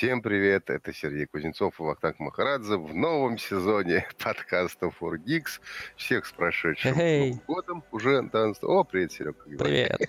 Всем привет, это Сергей Кузнецов и Вахтанг Махарадзе в новом сезоне подкаста For Geeks. Всех с прошедшим Hey. Новым годом уже. Да, о, привет, Серега. Привет.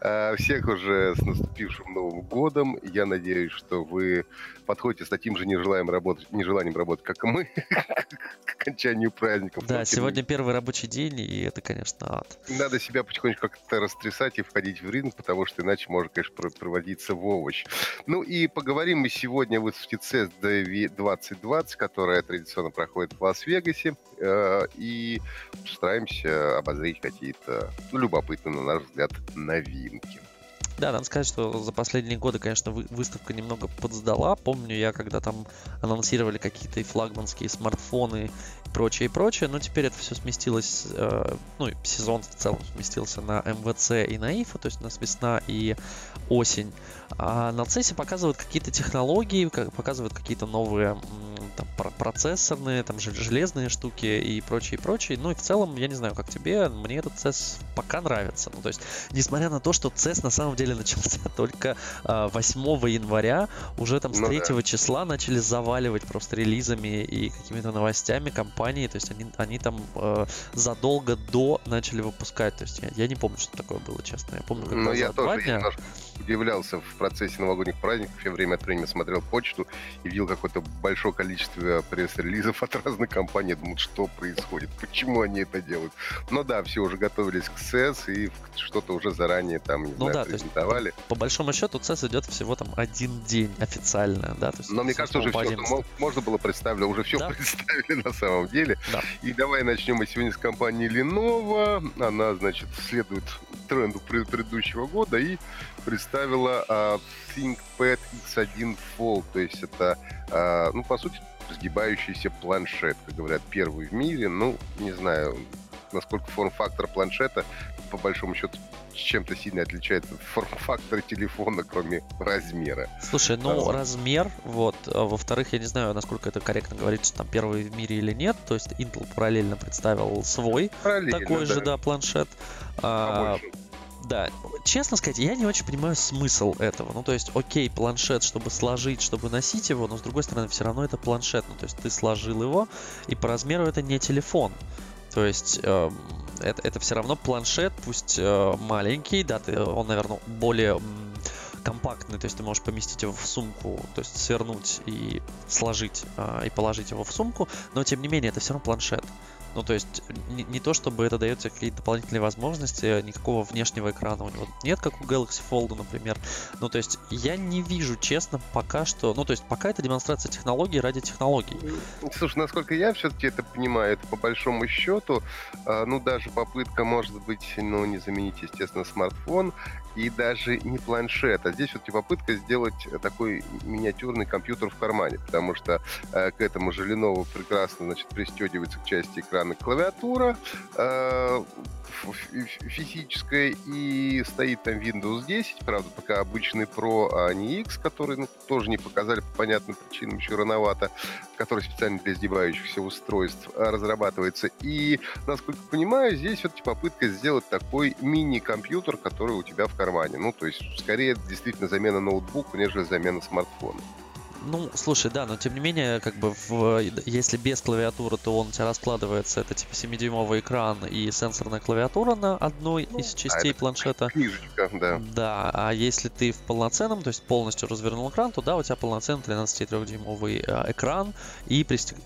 А, Всех уже с наступившим Новым годом. Я надеюсь, что вы подходите с таким же нежеланием работать, нежеланием работать, как и мы, к окончанию праздников. Да, сегодня первый рабочий день, и это, конечно, ад. Надо себя потихонечку как-то растрясать и входить в ринг, потому что иначе может, конечно, про- проводиться в овощ. Ну и поговорим мы сегодня о выставке CES 2020, которая традиционно проходит в Лас-Вегасе. э, И постараемся обозреть какие-то, ну, любопытные, на наш взгляд, новинки. Да, надо сказать, что за последние годы, конечно, вы- выставка немного подсдала. Помню я, когда там анонсировали какие-то флагманские смартфоны и прочее, и прочее, но теперь это все сместилось, э, ну, сезон в целом сместился на МВЦ и на ИФА, то есть у нас весна и осень. А на CES показывают какие-то технологии, показывают какие-то новые там, про- процессорные, там, жел- железные штуки и прочее, прочее. Ну и в целом, я не знаю, как тебе, мне этот CES пока нравится. Ну, то есть, несмотря на то, что CES на самом деле начался только а, 8 января, уже там с Ну 3 да. числа начали заваливать просто релизами и какими-то новостями компании. То есть они, они там э, задолго до начали выпускать. То есть я, я не помню, что такое было, честно. Я помню, за Ну, я тоже дня. немножко удивлялся в процессе новогодних праздников. Я время от времени смотрел почту и видел какое-то большое количество пресс-релизов от разных компаний. Я думал, что происходит, почему они это делают. Но да, все уже готовились к CES и что-то уже заранее там, не Ну знаю, да, то есть презентовали. По большому счету, CES идет всего там один день официально, да? То есть Но мне кажется, уже 8 по все 11. можно было представить, уже все Да. представили на самом деле. Да. И давай начнем мы сегодня с компании Lenovo. Она, значит, следует тренду пред- предыдущего года и представила а, ThinkPad X1 Fold. То есть это, а, ну, по сути, сгибающийся планшет, как говорят, первый в мире. Ну, не знаю, насколько форм-фактор планшета, по большому счету, чем-то сильно отличается от форм-фактора телефона, кроме размера. Слушай, ну Да. размер, вот. а Во-вторых, я не знаю, насколько это корректно говорить, что там первый в мире или нет. То есть Intel параллельно представил свой Параллельно, такой же, да, планшет. А, побольше. Да, честно сказать, я не очень понимаю смысл этого. Ну, то есть, окей, планшет, чтобы сложить, чтобы носить его, но с другой стороны, все равно это планшет. Ну, то есть, ты сложил его, и по размеру это не телефон. То есть, эм, это, это все равно планшет, пусть э, маленький, да, ты, он, наверное, более компактный, то есть ты можешь поместить его в сумку, то есть свернуть и сложить а, и положить его в сумку, но тем не менее это все равно планшет. Ну, то есть, не, не то чтобы это дает тебе какие-то дополнительные возможности, никакого внешнего экрана у него нет, как у Galaxy Fold, например. Ну, то есть, я не вижу, честно, пока что... Ну, то есть, пока это демонстрация технологий ради технологий. Слушай, насколько я все-таки это понимаю, это по большому счету, а, ну, даже попытка, может быть, ну, не заменить, естественно, смартфон и даже не планшет, а здесь все-таки попытка сделать такой миниатюрный компьютер в кармане, потому что э, к этому же Lenovo прекрасно, значит, пристегивается к части экрана клавиатура, э, физическая, и стоит там Windows 10, правда, пока обычный Pro, а не X, который, ну, тоже не показали по понятным причинам еще рановато, который специально для издевающихся устройств а, разрабатывается. И, насколько понимаю, здесь все-таки попытка сделать такой мини-компьютер, который у тебя в кармане. Ну, то есть, скорее, действительно замена ноутбука, нежели замена смартфона. Ну, слушай, да, но тем не менее, как бы, в, если без клавиатуры, то он у тебя раскладывается, это типа 7-дюймовый экран и сенсорная клавиатура на одной Ну, из а частей это планшета. Книжечка, да. Да, а если ты в полноценном, то есть полностью развернул экран, то да, у тебя полноценный 13,3-дюймовый э, экран и пристег-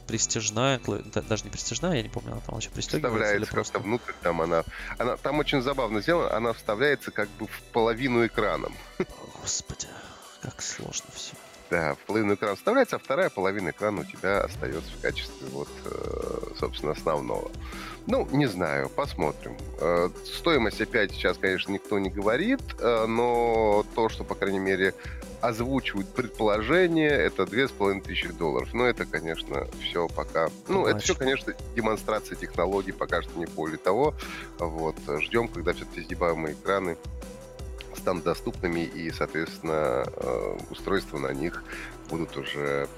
да, даже не пристяжная, я не помню, она там вообще пристегивается или Вставляется просто... внутрь, там она, она... Там очень забавно сделано, она вставляется как бы в половину экраном. Господи, как сложно все. Да, в половину экрана вставляется, а вторая половина экрана у тебя остается в качестве вот, э, собственно, основного. Ну, не знаю, посмотрим. Э, Стоимость опять сейчас, конечно, никто не говорит, э, но то, что, по крайней мере, озвучивают предположение, это две с половиной тысячи долларов. Но это, конечно, все пока... Ну, это все, конечно, демонстрация технологий, пока что не более того. Вот, ждем, когда все-таки издеваемые экраны станут доступными и, соответственно, э, устройства на них будут уже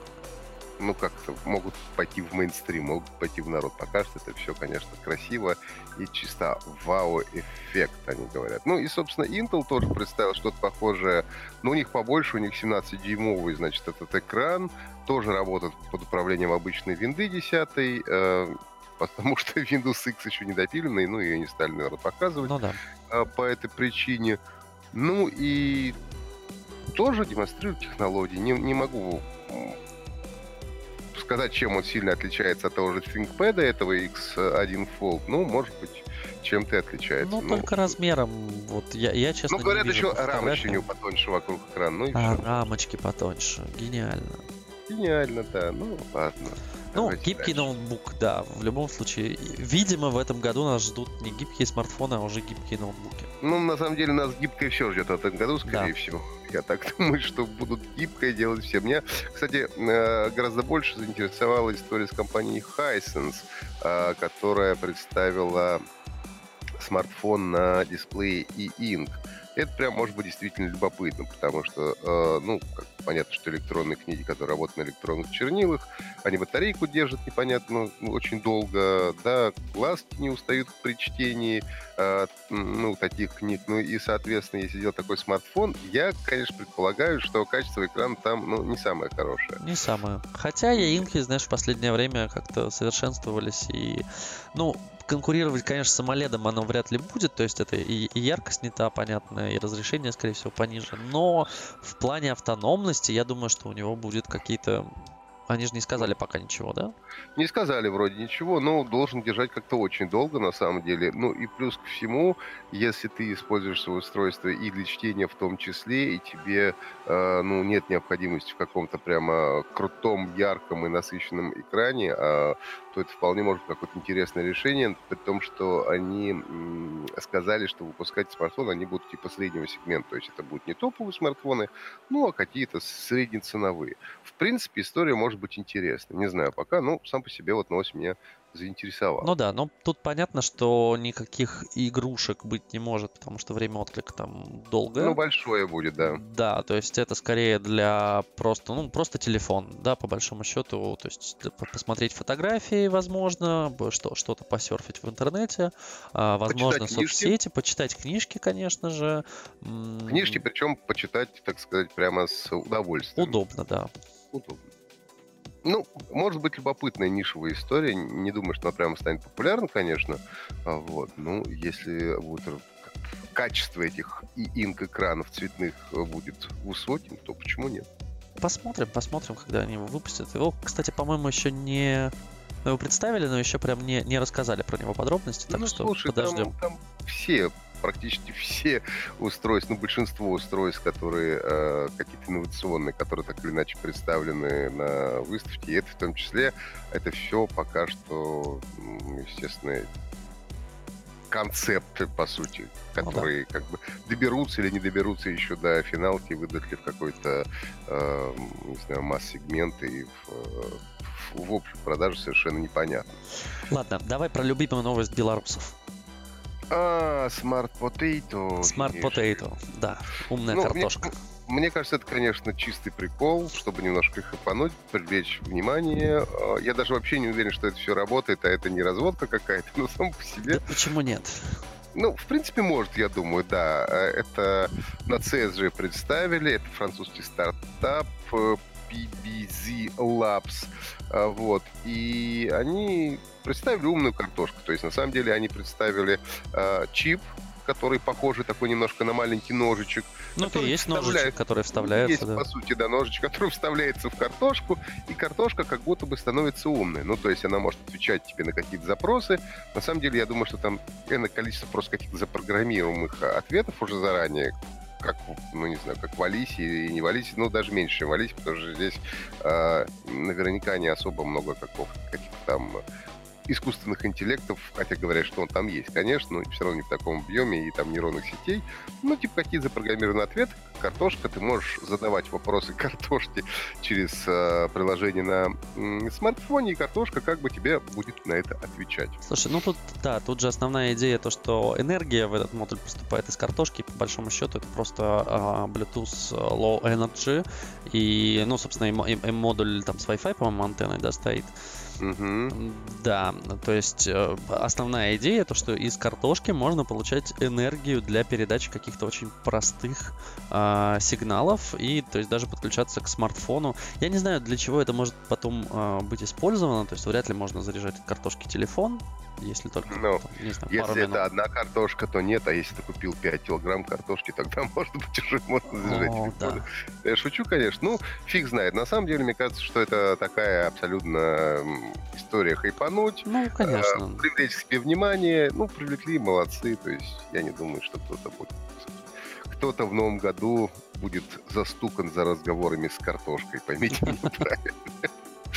ну, как-то могут пойти в мейнстрим, могут пойти в народ. Пока что это все, конечно, красиво и чисто вау-эффект, они говорят. Ну и, собственно, Intel тоже представил что-то похожее. Но у них побольше, у них 17-дюймовый, значит, этот экран. Тоже работает под управлением обычной винды 10 э, потому что Windows X еще не допиленный, ну, ее не стали, наверное, показывать. Ну да. Э, по этой причине. Ну и тоже демонстрирует технологии. Не, не могу сказать, чем он сильно отличается от того же ThinkPad этого X1 Fold. Ну, может быть, чем-то отличается. Ну, ну, только размером. Вот я, я честно, Ну, говорят, еще рамочки у него потоньше вокруг экрана. Ну, и а, все. рамочки потоньше. Гениально. Гениально, да. Ну, ладно. Ну, Давайте гибкий дальше. ноутбук, да, в любом случае. Видимо, в этом году нас ждут не гибкие смартфоны, а уже гибкие ноутбуки. Ну, на самом деле, нас гибкое все ждет в этом году, скорее Да. всего. Я так думаю, что будут гибкое делать все. Меня, кстати, э, гораздо больше заинтересовала история с компанией Hisense, э, которая представила смартфон на дисплее e-ink. Это прям может быть действительно любопытно, потому что, э, ну, как понятно, что электронные книги, которые работают на электронных чернилах, они батарейку держат непонятно ну, очень долго, да, глазки не устают при чтении, э, ну, таких книг. Ну, и, соответственно, если делать такой смартфон, я, конечно, предполагаю, что качество экрана там, ну, не самое хорошее. Не самое. Хотя я инки, знаешь, в последнее время как-то совершенствовались и, ну, конкурировать, конечно, с AMOLED оно вряд ли будет, то есть это и яркость не та, понятно, и разрешение, скорее всего, пониже, но в плане автономности я думаю, что у него будет какие-то... Они же не сказали пока ничего, да? Не сказали вроде ничего, но должен держать как-то очень долго на самом деле. Ну и плюс ко всему, если ты используешь свое устройство и для чтения в том числе, и тебе э, ну, нет необходимости в каком-то прямо крутом, ярком и насыщенном экране, а, то это вполне может быть какое-то интересное решение, при том, что они сказали, что выпускать смартфоны они будут типа среднего сегмента, то есть это будут не топовые смартфоны, ну а какие-то среднеценовые. В принципе, история может быть интересной. Не знаю пока, но сам по себе вот новость меня заинтересовала. Ну да, но тут понятно, что никаких игрушек быть не может, потому что время отклика там долгое. Ну, большое будет, да. Да, то есть это скорее для просто, ну, просто телефон, да, по большому счету, то есть посмотреть фотографии, возможно, что, что-то посерфить в интернете, а, возможно, Почитать книжки. соцсети, почитать книжки, конечно же. Книжки, причем почитать, так сказать, прямо с удовольствием. Удобно, да. Удобно. Ну, может быть, любопытная нишевая история. Не думаю, что она прямо станет популярна, конечно. А Вот. Ну, если будет качество этих и инк экранов цветных э, будет высоким, то почему нет? Посмотрим, посмотрим, когда они его выпустят. Его, кстати, по-моему, еще не... ну, Его представили, но еще прям не, не рассказали про него подробности, так ну, что слушай, подождем. там, там все, практически все устройства, ну, большинство устройств, которые э, какие-то инновационные, которые так или иначе представлены на выставке, и это в том числе, это все пока что, естественно, концепты, по сути, Ну да. которые как бы доберутся или не доберутся еще до финалки, выдать ли в какой-то, э, не знаю, масс-сегмент и в, э, в, в общую продажу совершенно непонятно. Ладно, давай про любимую новость белорусов. А, Smart Potato. Smart. Potato, да, умная Ну, мне- картошка. Мне кажется, это, конечно, чистый прикол, чтобы немножко хайпануть, привлечь внимание. А, Я даже вообще не уверен, что это все работает, а это не разводка какая-то, но сам по себе. Да почему нет? Ну, в принципе, может, я думаю, да. Э, Это на CSG представили, это французский стартап э, PBZ Labs. А, Вот. И они представили умную картошку. То есть, на самом деле, они представили э, чип, который похожий такой немножко на маленький ножичек. Ну, это и есть ножичек, который вставляется, Есть, да. по сути, да, ножичек, который вставляется в картошку, и картошка как будто бы становится умной. Ну, то есть она может отвечать тебе на какие-то запросы. На самом деле, я думаю, что там энное количество просто каких-то запрограммируемых а, ответов уже заранее, как, ну, не знаю, как в Алисе и не в Алисе, ну, даже меньше, чем в Алисе, потому что здесь а, наверняка не особо много каков, каких-то там искусственных интеллектов, хотя говорят, что он там есть, конечно, но все равно не в таком объеме и там нейронных сетей. Ну, типа какие-то запрограммированные ответы, картошка, ты можешь задавать вопросы картошке через э, приложение на э, смартфоне, и картошка как бы тебе будет на это отвечать. Слушай, ну тут, да, тут же основная идея то, что энергия в этот модуль поступает из картошки, по большому счету это просто э, Bluetooth Low Energy, и, ну, собственно, и, и, и модуль там с Wi-Fi, по-моему, антенной, да, стоит. Угу. Да, то есть э, основная идея то, что из картошки можно получать энергию для передачи каких-то очень простых э, сигналов и то есть даже подключаться к смартфону. Я не знаю, для чего это может потом э, быть использовано, то есть вряд ли можно заряжать от картошки телефон, если только, ну, там, не знаю, если это одна картошка, то нет, а если ты купил 5 килограмм картошки, тогда, может быть, уже можно заряжать О. Да. Я шучу, конечно, ну, фиг знает. На самом деле, мне кажется, что это такая абсолютно история хайпануть. Ну, конечно. Э, привлечь к себе внимание. Ну, привлекли, молодцы. То есть я не думаю, что кто-то будет... Кто-то в новом году будет застукан за разговорами с картошкой, поймите меня правильно.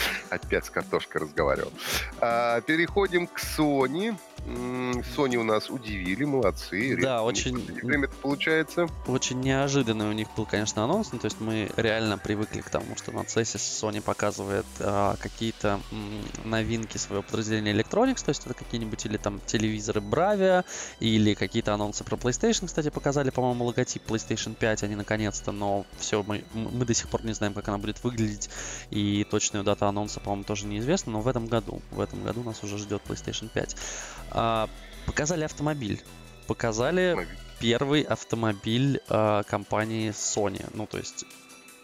Опять с картошкой разговаривал. А, переходим к Sony. Sony у нас удивили, молодцы. Да, очень... Время это получается. Очень неожиданный у них был, конечно, анонс. Ну, то есть мы реально привыкли к тому, что на CES Sony показывает а, какие-то м, новинки своего подразделения Electronics, то есть это какие-нибудь или там телевизоры Bravia, или какие-то анонсы про PlayStation, кстати, показали, по-моему, логотип PlayStation 5, они наконец-то, но все, мы, мы до сих пор не знаем, как она будет выглядеть, и точную дату анонса, по-моему, тоже неизвестна, но в этом году, в этом году нас уже ждет PlayStation 5. А, показали автомобиль. Показали первый автомобиль а, компании Sony. Ну, то есть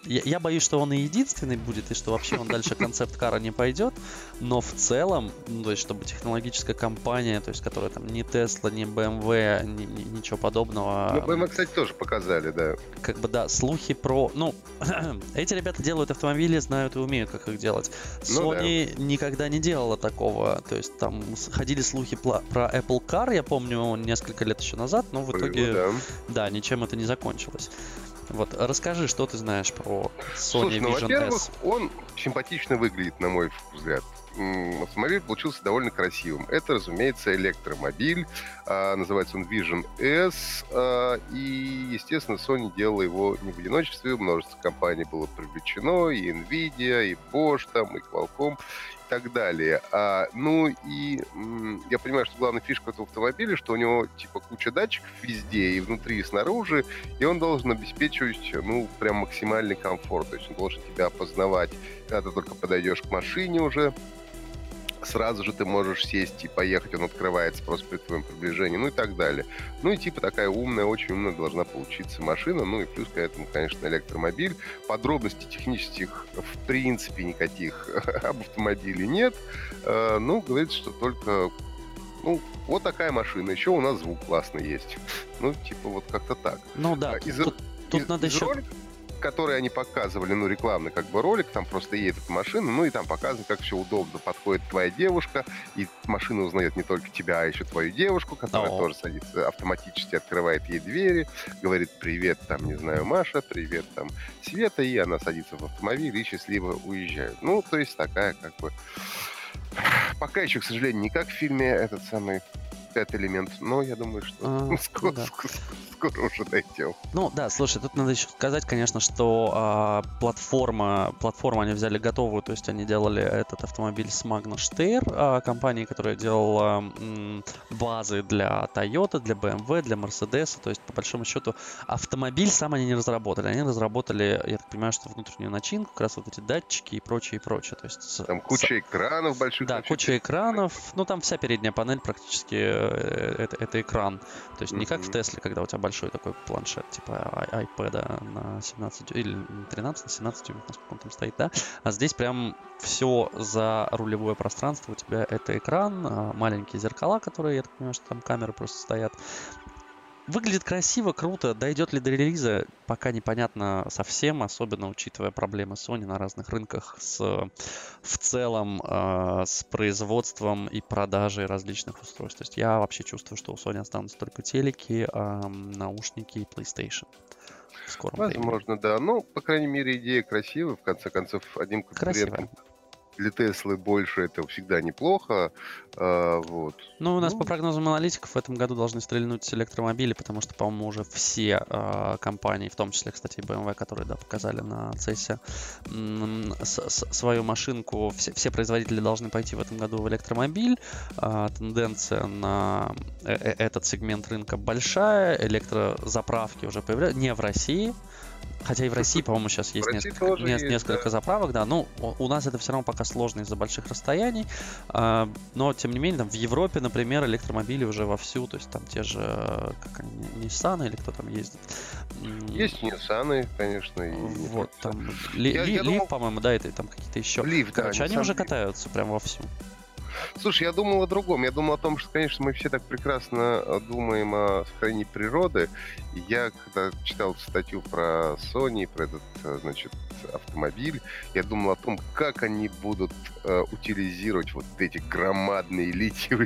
я, я боюсь, что он и единственный будет, и что вообще он дальше концепт-кара не пойдет. Но в целом, ну, то есть, чтобы технологическая компания, то есть, которая там не Tesla, не BMW, ни, ни, ничего подобного. Ну, BMW, кстати, тоже показали, да. Как бы, да, слухи про... Ну, эти ребята делают автомобили, знают и умеют, как их делать. Sony ну, да. никогда не делала такого. То есть, там ходили слухи про Apple Car, я помню, несколько лет еще назад, но в итоге, да. да, ничем это не закончилось. Вот, расскажи, что ты знаешь про Sony Слушай, ну, Vision во-первых, S. он симпатично выглядит, на мой взгляд. Автомобиль получился довольно красивым. Это, разумеется, электромобиль. А, называется он Vision S. А, и, естественно, Sony делала его не в одиночестве. Множество компаний было привлечено. И Nvidia, и Bosch, там, и Qualcomm так далее. А, ну и я понимаю, что главная фишка этого автомобиля, что у него типа куча датчиков везде, и внутри, и снаружи, и он должен обеспечивать, ну, прям максимальный комфорт. То есть он должен тебя опознавать, когда ты только подойдешь к машине уже, сразу же ты можешь сесть и поехать, он открывается просто при твоем приближении, ну и так далее. Ну и типа такая умная, очень умная должна получиться машина, ну и плюс к этому, конечно, электромобиль. Подробностей технических в принципе никаких об автомобиле нет. Э, ну, говорится, что только ну, вот такая машина. Еще у нас звук классный есть. Ну, типа вот как-то так. Ну да, из, тут, тут из, надо из еще... Ролика, которые они показывали, ну, рекламный как бы ролик, там просто едет машина, ну, и там показано, как все удобно. Подходит твоя девушка, и машина узнает не только тебя, а еще твою девушку, которая О. тоже садится, автоматически открывает ей двери, говорит «Привет, там, не знаю, Маша, привет, там, Света», и она садится в автомобиль и счастливо уезжает. Ну, то есть такая как бы... Пока еще, к сожалению, не как в фильме этот самый этот элемент, но я думаю, что а, скоро, да. скоро, уже дойдем. Ну да, слушай, тут надо еще сказать, конечно, что а, платформа, платформу они взяли готовую, то есть они делали этот автомобиль с Magna Steyr, а, компании, которая делала м, базы для Toyota, для BMW, для Mercedes, то есть по большому счету автомобиль сам они не разработали, они разработали, я так понимаю, что внутреннюю начинку, как раз вот эти датчики и прочее, и прочее. То есть, там куча с... экранов больших. Да, куча экранов, ну там вся передняя панель практически Э, это, это экран. То есть не как в Тесле, когда у тебя большой такой планшет, типа iPad на 17 или 13 на 17 дюймов, насколько он там стоит, да? А здесь прям все за рулевое пространство. У тебя это экран, а, маленькие зеркала, которые, я так понимаю, что там камеры просто стоят. Выглядит красиво, круто. Дойдет ли до релиза, пока непонятно совсем, особенно учитывая проблемы Sony на разных рынках с, в целом э, с производством и продажей различных устройств. То есть я вообще чувствую, что у Sony останутся только телеки, э, наушники и PlayStation. Возможно, времени. да. Ну, по крайней мере, идея красивая. В конце концев, одним конкурентом... Красиво для Теслы больше это всегда неплохо. А, вот. Ну, у нас ну, по прогнозам аналитиков в этом году должны стрельнуть электромобили, потому что, по-моему, уже все э, компании, в том числе, кстати, BMW, которые да, показали на CES свою машинку, все, все производители должны пойти в этом году в электромобиль. Э, тенденция на э -э этот сегмент рынка большая, электрозаправки уже появляются, не в России, Хотя и в России, по-моему, сейчас есть несколько, не, есть, несколько да. заправок, да. Ну, у нас это все равно пока сложно из-за больших расстояний. А, но, тем не менее, там в Европе, например, электромобили уже вовсю, то есть там те же, как они, Nissan или кто там ездит. Есть Nissan, конечно. И вот, там думал... по-моему, да, это там какие-то еще. Лив, Короче, да, они уже катаются прям вовсю. Слушай, я думал о другом. Я думал о том, что, конечно, мы все так прекрасно э, думаем о сохранении природы. И я, когда читал статью про Sony, про этот, э, значит, автомобиль, я думал о том, как они будут э, утилизировать вот эти громадные литиевые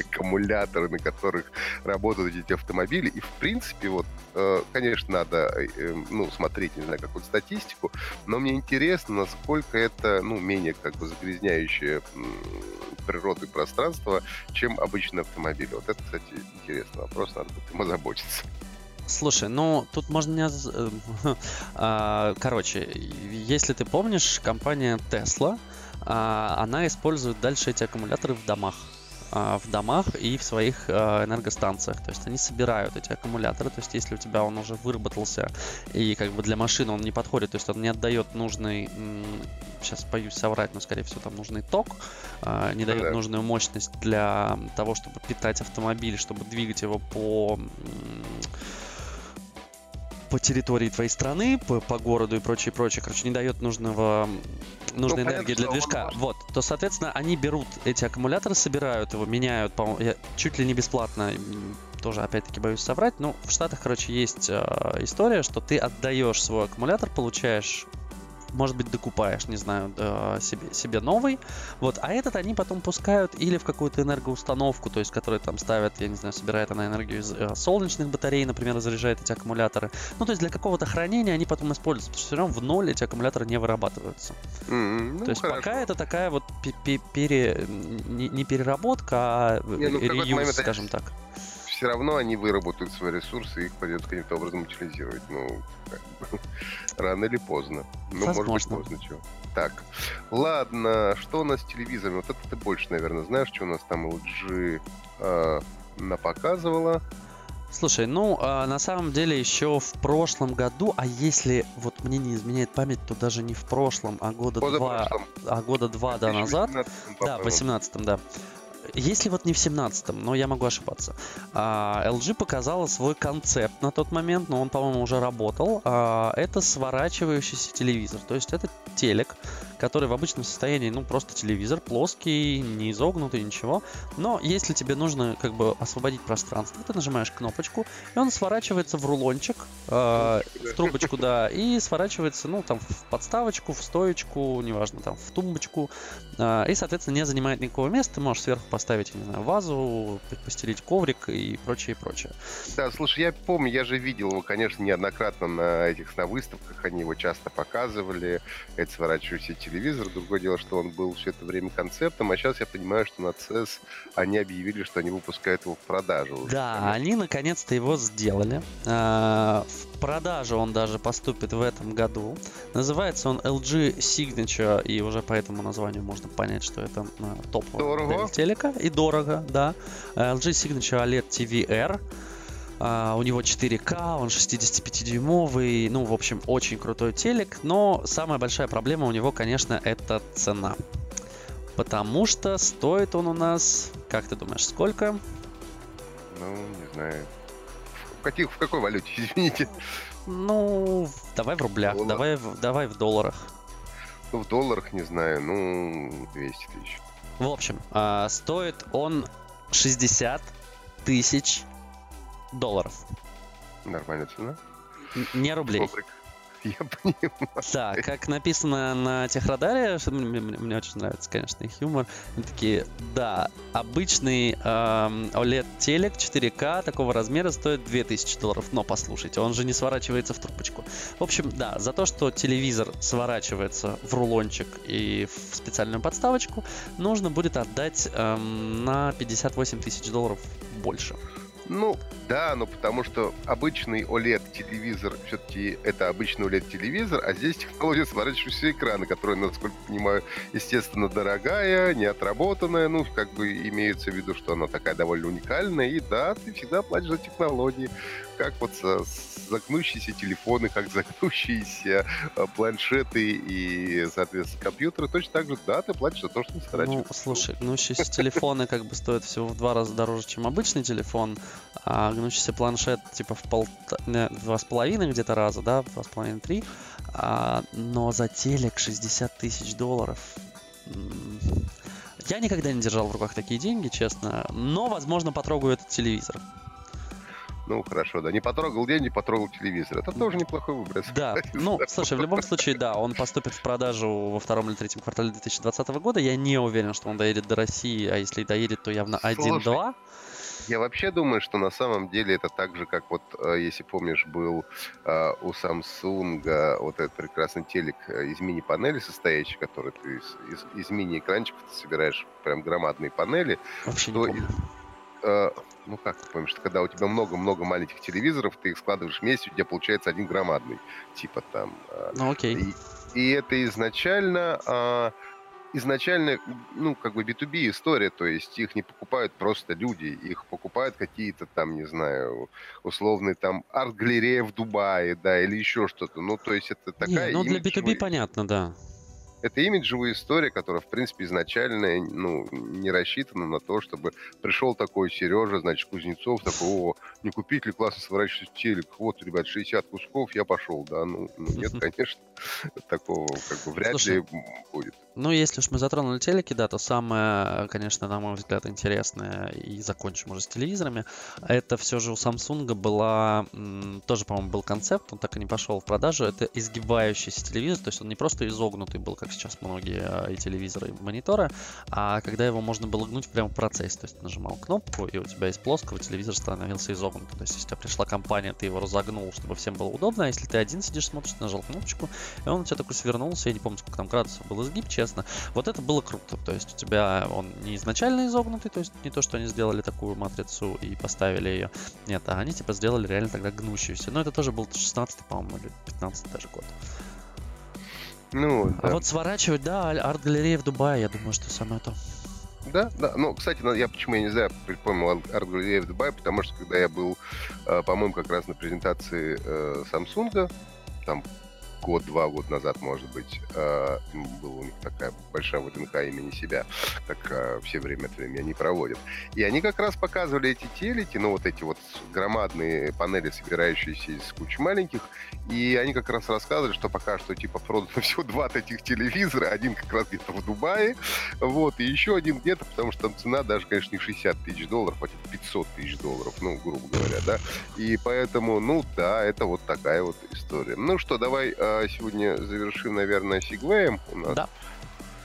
аккумуляторы, на которых работают эти автомобили. И, в принципе, вот, э, конечно, надо, э, э ну, смотреть, не знаю, какую-то статистику, но мне интересно, насколько это, ну, менее как бы загрязняющее и пространство, чем обычный автомобиль. Вот это, кстати, интересный вопрос, надо будет им озаботиться. Слушай, ну тут можно не... А, короче, если ты помнишь, компания Tesla, а, она использует дальше эти аккумуляторы в домах. А, в домах и в своих а, энергостанциях. То есть они собирают эти аккумуляторы. То есть если у тебя он уже выработался и как бы для машины он не подходит, то есть он не отдает нужный, сейчас боюсь соврать, но скорее всего там нужный ток, а, не дает нужную мощность для того, чтобы питать автомобиль, чтобы двигать его по по территории твоей страны, по, по городу и прочее, прочее, короче, не дает нужного нужной ну, энергии для движка, вот, то, соответственно, они берут эти аккумуляторы, собирают его, меняют, по-моему, чуть ли не бесплатно, тоже, опять-таки, боюсь соврать, но в Штатах, короче, есть э, история, что ты отдаешь свой аккумулятор, получаешь может быть, докупаешь, не знаю, себе, себе новый. Вот, а этот они потом пускают или в какую-то энергоустановку, то есть, которая там ставят, я не знаю, собирает она энергию из э, солнечных батарей, например, заряжает эти аккумуляторы. Ну, то есть, для какого-то хранения они потом используются, потому что все равно в ноль эти аккумуляторы не вырабатываются. Mm-hmm, ну, то есть, хорошо. пока это такая вот пере... не, переработка, а не, ну, реюз, скажем так все равно они выработают свои ресурсы, и их придется каким-то образом утилизировать. Ну, как бы, рано или поздно. Ну, Возможно. может быть, поздно чего. Так, ладно, что у нас с телевизорами? Вот это ты больше, наверное, знаешь, что у нас там LG э, напоказывала. Слушай, ну, э, на самом деле еще в прошлом году, а если вот мне не изменяет память, то даже не в прошлом, а года два, а года два да, назад, да, в 18 да, если вот не в 17-м, но я могу ошибаться, а, LG показала свой концепт на тот момент, но он, по-моему, уже работал. А, это сворачивающийся телевизор. То есть это телек, который в обычном состоянии, ну, просто телевизор, плоский, не изогнутый, ничего. Но если тебе нужно как бы освободить пространство, ты нажимаешь кнопочку, и он сворачивается в рулончик, э, в трубочку, да, и сворачивается, ну, там, в подставочку, в стоечку, неважно, там, в тумбочку, э, и, соответственно, не занимает никакого места, ты можешь сверху поставить, не знаю, вазу, постелить коврик и прочее, прочее. Да, слушай, я помню, я же видел его, конечно, неоднократно на этих, на выставках, они его часто показывали, это сворачивающийся телевизор. Другое дело, что он был все это время концептом, а сейчас я понимаю, что на CES они объявили, что они выпускают его в продажу. Да, они наконец-то его сделали. А, в продажу он даже поступит в этом году. Называется он LG Signature, и уже по этому названию можно понять, что это а, топовый телека. И дорого, да. LG Signature OLED TV R. Uh, у него 4К, он 65-дюймовый, ну, в общем, очень крутой телек, но самая большая проблема у него, конечно, это цена. Потому что стоит он у нас, как ты думаешь, сколько? Ну, не знаю. В, каких, в какой валюте, извините? Ну, давай в рублях, давай, давай в долларах. Ну, в долларах, не знаю, ну, 200 тысяч. В общем, uh, стоит он 60 тысяч долларов. Нормальная цена. Не рублей. Я понимаю. Да, как написано на техрадаре, что мне, мне- мне очень нравится, конечно, их юмор. Они такие, да, обычный эм, OLED-телек 4К такого размера стоит 2000 долларов. Но послушайте, он же не сворачивается в трубочку. В общем, да, за то, что телевизор сворачивается в рулончик и в специальную подставочку, нужно будет отдать эм, на 58 тысяч долларов больше. Ну, да, но потому что обычный OLED-телевизор, все-таки это обычный OLED-телевизор, а здесь технология сворачивающегося экрана, которая, насколько понимаю, естественно, дорогая, неотработанная, ну, как бы имеется в виду, что она такая довольно уникальная, и да, ты всегда платишь за технологии, как вот загнущиеся телефоны, как загнущиеся э, планшеты и, соответственно, компьютеры, точно так же, да, ты платишь за то, что не Ну, сворачивается. слушай, гнущиеся телефоны как бы стоят всего в два раза дороже, чем обычный телефон, а гнущийся планшет типа в пол... два с половиной где-то раза, да, в два с половиной, три, А, но за телек 60 тысяч долларов. Я никогда не держал в руках такие деньги, честно, но, возможно, потрогаю этот телевизор. Ну, хорошо, да. Не потрогал день, не потрогал телевизор. Это тоже неплохой выбор. Да, ну, слушай, в любом случае, да, он поступит в продажу во втором или третьем квартале 2020 года. Я не уверен, что он доедет до России, а если и доедет, то явно Слушай, 1-2. Я вообще думаю, что на самом деле это так же, как вот, э, если помнишь, был э, у Samsung э, вот этот прекрасный телек из мини-панели состоящий, который ты из, из- из мини-экранчиков ты собираешь прям громадные панели. Вообще не Что помню. Э, ну как ты помнишь, что когда у тебя много-много маленьких телевизоров, ты их складываешь вместе, у тебя получается один громадный. Типа там э, Ну окей. И, и это изначально, а, изначально, ну, как бы B2B история, то есть их не покупают просто люди, их покупают какие-то там, не знаю, условные там арт-галерея в Дубае, да, или еще что-то. Ну, то есть это такая Не, ну для B2B имиджевая- понятно, да. Это имиджевая история, которая, в принципе, изначально ну, не рассчитана на то, чтобы пришел такой Сережа, значит, Кузнецов, такой, о, не купить ли классно сворачивающийся телек? Вот, ребят, 60 кусков, я пошел, да, ну, ну, нет, конечно, такого как бы вряд ли будет. Ну, если уж мы затронули телеки, да, то самое, конечно, на мой взгляд, интересное, и закончим уже с телевизорами, это все же у Samsung была, тоже, по-моему, был концепт, он так и не пошел в продажу, это изгибающийся телевизор, то есть он не просто изогнутый был, как сейчас многие э, и телевизоры, и мониторы, а когда его можно было гнуть прямо в процессе, то есть нажимал кнопку, и у тебя из плоского телевизор становился изогнутым, то есть если у тебя пришла компания, ты его разогнул, чтобы всем было удобно, а если ты один сидишь, смотришь, нажал кнопочку, и он у тебя такой свернулся, я не помню, сколько там градусов был изгиб, честно. Вот это было круто. То есть у тебя он не изначально изогнутый, то есть не то, что они сделали такую матрицу и поставили ее. Нет, а они типа сделали реально тогда гнущуюся. Но это тоже был 16 по-моему, или 15 даже год. Ну, А да. вот сворачивать, да, арт-галерея в Дубае, я думаю, что самое то. Да, да. Ну, кстати, я почему я не знаю, припомнил арт-галерею в Дубае, потому что когда я был, э, по-моему, как раз на презентации э, Samsung, там год-два года назад, может быть, э, была у них такая большая ВДНХ имени себя, как э, все время от времени они проводят. И они как раз показывали эти телеки, ну, вот эти вот громадные панели, собирающиеся из кучи маленьких, и они как раз рассказывали, что пока что, типа, продано всего два таких телевизора, один как раз где-то в Дубае, вот, и еще один где-то, потому что там цена даже, конечно, не 60 тысяч долларов, а типа 500 тысяч долларов, ну, грубо говоря, да. И поэтому, ну, да, это вот такая вот история. Ну что, давай а, сегодня завершим, наверное, Сигвеем у нас. Да.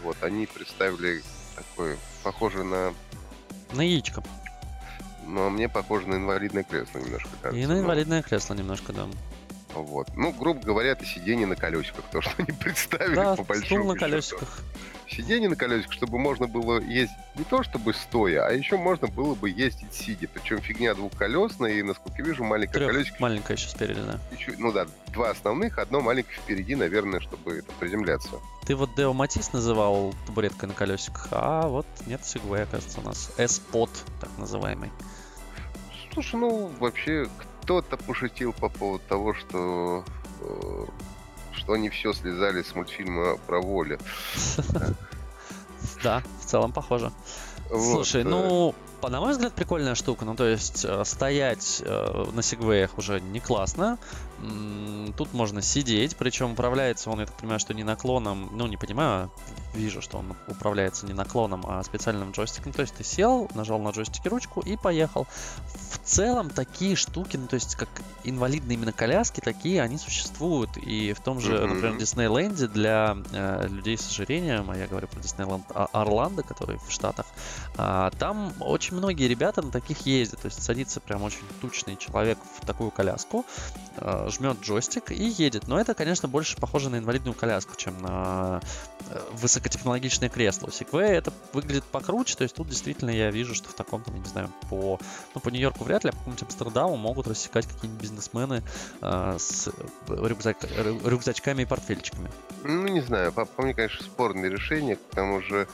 Вот, они представили такой, похоже на, На яичко. ну, а мне похоже на инвалидное кресло немножко, кажется. И на инвалидное кресло немножко, да. Вот. Ну, грубо говоря, это сиденье на колесиках, то, что они представили Да, по стул большому на счету. колесиках. Сиденье на колесиках, чтобы можно было ездить не то чтобы стоя, а еще можно было бы ездить сидя. Причем фигня двухколесная, и, насколько я вижу, маленькое Трех, колесико. маленькая еще спереди, да. еще- ну да, два основных, одно маленькое впереди, наверное, чтобы это приземляться. Ты вот Део Матис называл табуреткой на колесиках, а вот нет, Segway, оказывается, у нас S-Pod, так называемый. Слушай, ну, вообще, кто-то пошутил по поводу того, что они все слезали с мультфильма про волю. Да, целом похоже. Вот, Слушай, э, ну, по, на мой взгляд, прикольная штука. Ну, то есть, э, стоять э, на сегвеях уже не классно. Тут можно сидеть, причем управляется он, я так понимаю, что не наклоном, ну, не понимаю, вижу, что он управляется не наклоном, а специальным джойстиком. То есть ты сел, нажал на джойстике ручку и поехал. В целом такие штуки, ну то есть как инвалидные именно коляски, такие они существуют. И в том же, mm-hmm. например, Диснейленде для э, людей с ожирением, а я говорю про Диснейленд Орландо, который в Штатах, э, там очень многие ребята на таких ездят. То есть садится прям очень тучный человек в такую коляску, э, жмет джойстик и едет. Но это, конечно, больше похоже на инвалидную коляску, чем на э, высокотехнологичное кресло. У Segway это выглядит покруче, то есть тут действительно я вижу, что в таком, там, не знаю, по, ну, по Нью-Йорку вряд ли, а по какому-нибудь Амстердаму могут рассекать какие-нибудь бизнесмены э, с рюкзак, рюкзачками и портфельчиками. Ну, не знаю, по, по мне, конечно, спорное решение, к тому же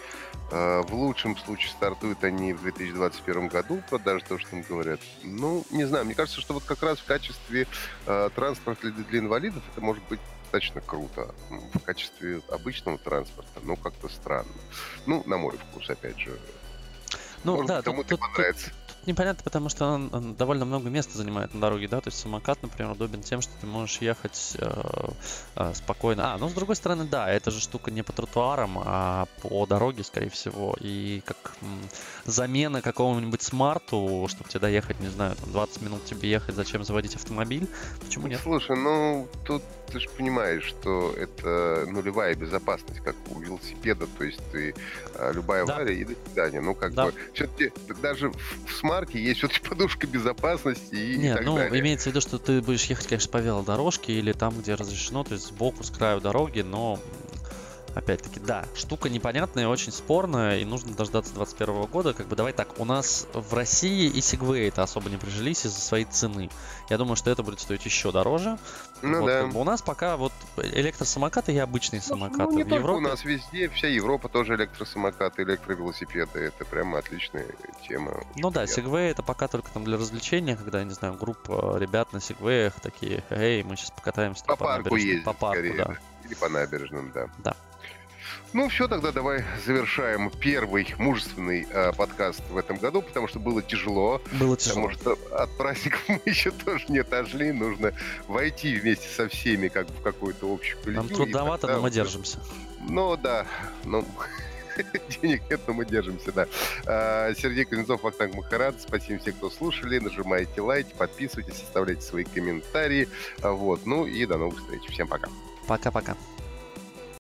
э, в лучшем случае стартуют они в 2021 году, продажи то, что им говорят. Ну, не знаю, мне кажется, что вот как раз в качестве э, транспорта для, для инвалидов это может быть достаточно круто. В качестве обычного транспорта, ну, как-то странно. Ну, на мой вкус, опять же. Ну, Может, да, кому-то тут, понравится. Тут, непонятно, потому что он, он довольно много места занимает на дороге, да, то есть самокат, например, удобен тем, что ты можешь ехать э, э, спокойно. А, ну, с другой стороны, да, эта же штука не по тротуарам, а по дороге, скорее всего, и как м, замена какому-нибудь смарту, чтобы тебе доехать, не знаю, там 20 минут тебе ехать, зачем заводить автомобиль, почему нет? Слушай, ну, тут ты же понимаешь, что это нулевая безопасность, как у велосипеда, то есть ты а, любая да. авария и до свидания. Ну, как да. бы, все-таки даже в, в смарке есть все-таки подушка безопасности и, Нет, и так ну, далее. имеется в виду, что ты будешь ехать, конечно, по велодорожке или там, где разрешено, то есть сбоку, с краю дороги, но опять-таки, да, штука непонятная, очень спорная, и нужно дождаться 2021 года. Как бы давай так, у нас в России и Segway это особо не прижились из-за своей цены. Я думаю, что это будет стоить еще дороже. Ну вот, да. Как бы у нас пока вот электросамокаты и обычные ну, самокаты. Ну, не в Европе... у нас везде, вся Европа тоже электросамокаты, электровелосипеды. Это прямо отличная тема. Ну да, Segway это пока только там для развлечения, когда, не знаю, группа ребят на Segway такие, эй, мы сейчас покатаемся по, по парку ездить, по парку, скорее, да. Или по набережным, да. Да. Ну все, тогда давай завершаем первый мужественный э, подкаст в этом году, потому что было тяжело. Было тяжело. Потому что от праздников мы еще тоже не отошли. Нужно войти вместе со всеми как в какую-то общую коллективу. Нам трудновато, тогда... но мы держимся. Ну да, ну денег нет, но мы держимся, да. А, Сергей Кузнецов, Вахтанг Махарад. Спасибо всем, кто слушали. Нажимайте лайки, подписывайтесь, оставляйте свои комментарии. Вот. Ну и до новых встреч. Всем пока. Пока-пока.